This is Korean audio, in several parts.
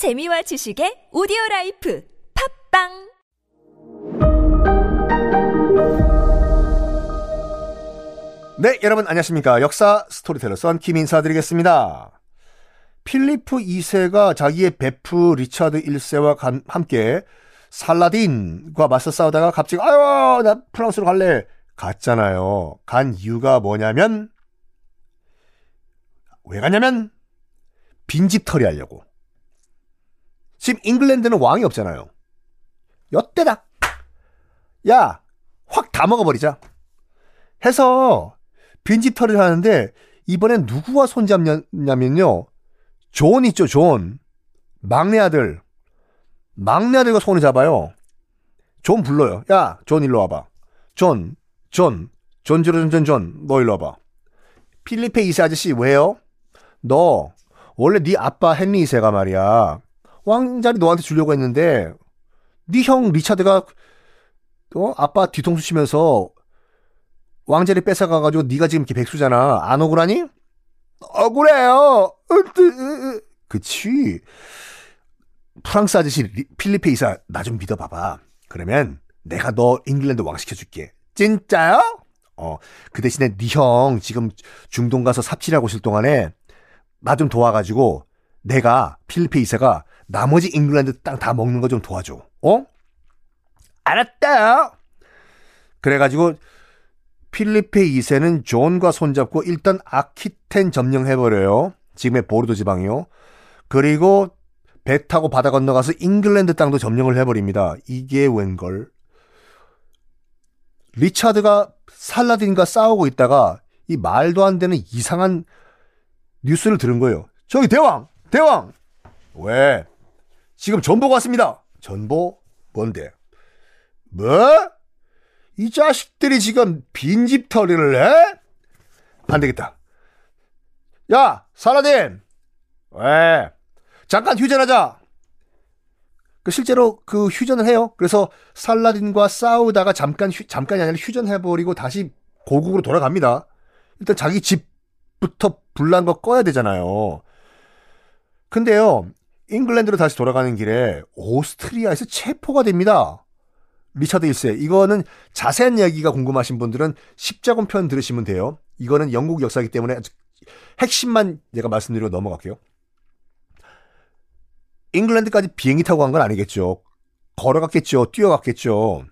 재미와 지식의 오디오 라이프 팟빵 네, 여러분 안녕하십니까. 역사 스토리텔러 썬킴 인사드리겠습니다. 필리프 2세가 자기의 베프 리차드 1세와 간- 함께 살라딘과 맞서 싸우다가 갑자기 아유 나 프랑스로 갈래 갔잖아요. 간 이유가 뭐냐면 왜 갔냐면 빈집 털이 하려고. 지금 잉글랜드는 왕이 없잖아요. 이때다. 야, 확 다 먹어버리자. 해서 빈집털이를 하는데 이번엔 누구와 손잡냐면요. 존 있죠, 존. 막내 아들. 막내 아들과 손을 잡아요. 존 불러요. 야, 존 일로 와봐. 존, 존, 존, 존, 존, 존, 너 일로 와봐. 필리페 2세 아저씨 왜요? 너 원래 네 아빠 헨리 2세가 말이야. 왕자리 너한테 주려고 했는데 네 형 리차드가 어? 아빠 뒤통수 치면서 왕자리 뺏어가가지고 네가 지금 이렇게 백수잖아. 안 억울하니? 억울해요. 그치. 프랑스 아저씨 리- 필리페 2세 나 좀 믿어봐봐. 그러면 내가 너 잉글랜드 왕 시켜줄게. 진짜요? 어. 그 대신에 네 형 지금 중동 가서 삽질하고 있을 동안에 나 좀 도와가지고 내가 필리페 2세가 나머지 잉글랜드 땅 다 먹는 거 좀 도와줘. 어? 알았다. 그래가지고 필리페 2세는 존과 손잡고 일단 아키텐 점령해버려요. 지금의 보르도 지방이요. 그리고 배 타고 바다 건너가서 잉글랜드 땅도 점령을 해버립니다. 이게 웬걸? 리차드가 살라딘과 싸우고 있다가 이 말도 안 되는 이상한 뉴스를 들은 거예요. 저기 대왕! 대왕! 왜? 지금 전보가 왔습니다. 전보? 뭔데? 뭐? 이 자식들이 지금 빈집 털이를 해? 안 되겠다. 야, 사라딘! 왜? 잠깐 휴전하자! 그 실제로 그 휴전을 해요. 그래서 살라딘과 싸우다가 잠깐 휴, 잠깐이 아니라 휴전해버리고 다시 고국으로 돌아갑니다. 일단 자기 집부터 불난 거 꺼야 되잖아요. 근데요, 잉글랜드로 다시 돌아가는 길에 오스트리아에서 체포가 됩니다. 리차드 1세. 이거는 자세한 이야기가 궁금하신 분들은 십자군 편 들으시면 돼요. 이거는 영국 역사이기 때문에 핵심만 제가 말씀드리고 넘어갈게요. 잉글랜드까지 비행기 타고 간 건 아니겠죠. 걸어갔겠죠. 뛰어갔겠죠.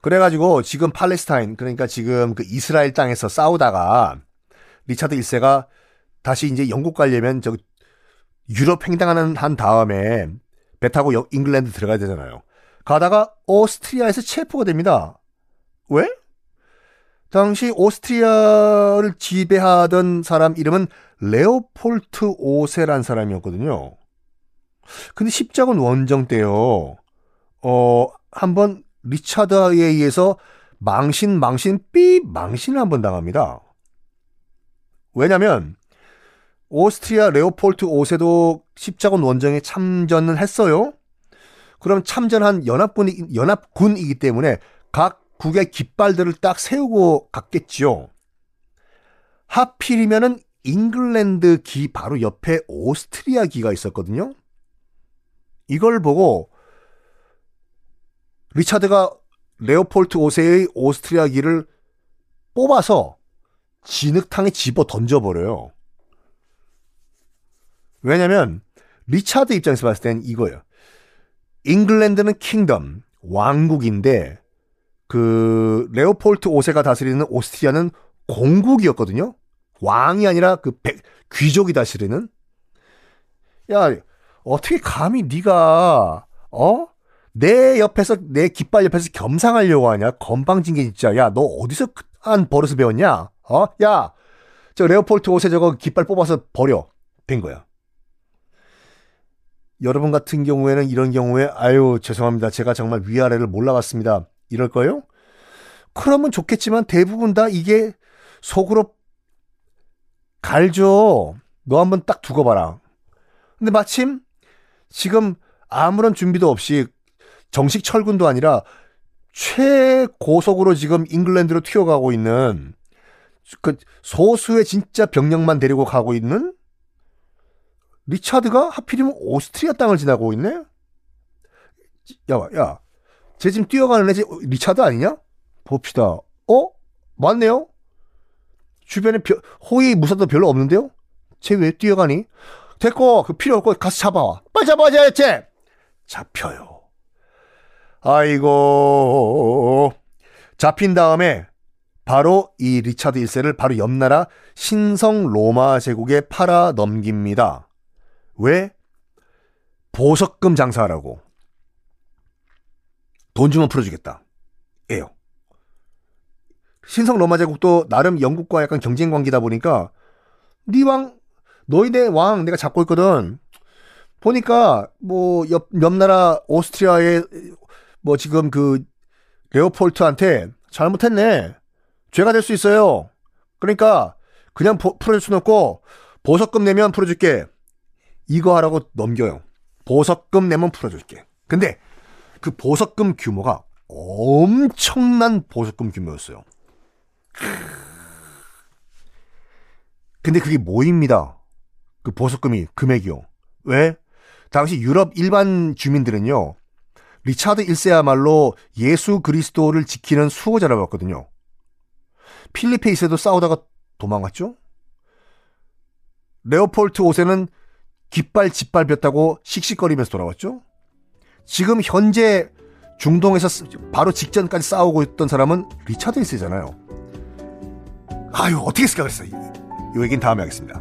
그래가지고 지금 팔레스타인, 그러니까 지금 그 이스라엘 땅에서 싸우다가 리차드 1세가 다시 이제 영국 가려면 저 유럽 횡단하는 한 다음에 배 타고 여- 잉글랜드 들어가야 되잖아요. 가다가 오스트리아에서 체포가 됩니다. 왜? 당시 오스트리아를 지배하던 사람 이름은 레오폴트 5세란 사람이었거든요. 근데 십자군 원정 때요. 어, 한번 리차드에 의해서 망신 망신 삐 망신을 한번 당합니다. 왜냐면 오스트리아 레오폴트 5세도 십자군 원정에 참전을 했어요. 그럼 참전한 연합군이, 연합군이기 때문에 각 국의 깃발들을 딱 세우고 갔겠지요. 하필이면은 잉글랜드 기 바로 옆에 오스트리아 기가 있었거든요. 이걸 보고 리차드가 레오폴트 5세의 오스트리아 기를 뽑아서 진흙탕에 집어 던져버려요. 왜냐면 리차드 입장에서 봤을 땐 이거예요. 잉글랜드는 kingdom, 왕국인데 그 레오폴트 5세가 다스리는 오스트리아는 공국이었거든요. 왕이 아니라 그 백- 귀족이 다스리는. 야, 어떻게 감히 네가 어? 내 옆에서 내 깃발 옆에서 겸상하려고 하냐? 건방진 게 진짜. 야, 너 어디서 한 버릇을 배웠냐? 어? 야, 저 레오폴트 5세 저거 깃발 뽑아서 버려. 된 거야. 여러분 같은 경우에는 이런 경우에 아유 죄송합니다. 제가 정말 위아래를 몰라봤습니다. 이럴 거요? 그러면 좋겠지만 대부분 다 이게 속으로 갈죠. 너 한번 딱 두고 봐라. 근데 마침 지금 아무런 준비도 없이 정식 철군도 아니라 최고속으로 지금 잉글랜드로 튀어가고 있는 그 소수의 진짜 병력만 데리고 가고 있는 리차드가 하필이면 오스트리아 땅을 지나고 있네? 야, 야, 쟤 지금 뛰어가는 애 리차드 아니냐? 봅시다. 어? 맞네요? 주변에 벼, 호위 무사도 별로 없는데요? 쟤 왜 뛰어가니? 됐고, 그 필요 없고 가서 잡아와. 빨리 잡아와, 쟤! 잡혀요. 아이고. 잡힌 다음에 바로 이 리차드 1세를 바로 옆 나라 신성 로마 제국에 팔아 넘깁니다. 왜? 보석금 장사하라고. 돈 주면 풀어주겠다. 예요. 신성 로마 제국도 나름 영국과 약간 경쟁 관계다 보니까 네 왕, 너희네 왕 내가 잡고 있거든. 보니까 뭐 옆, 옆 나라 오스트리아의 뭐 지금 그 레오폴트한테 잘못했네. 죄가 될 수 있어요. 그러니까 그냥 보, 풀어줄 수는 없고 보석금 내면 풀어줄게. 이거 하라고 넘겨요. 보석금 내면 풀어줄게. 근데 그 보석금 규모가 엄청난 보석금 규모였어요. 근데 그게 뭐입니다. 그 보석금이 금액이요. 왜? 당시 유럽 일반 주민들은요. 리차드 1세야말로 예수 그리스도를 지키는 수호자라고 했거든요. 필리페 2세도 싸우다가 도망갔죠? 레오폴트 5세는 깃발 짓밟혔다고 씩씩거리면서 돌아왔죠? 지금 현재 중동에서 바로 직전까지 싸우고 있던 사람은 리차드 1세잖아요. 아유, 어떻게 생각했어요? 이 얘기는 다음에 하겠습니다.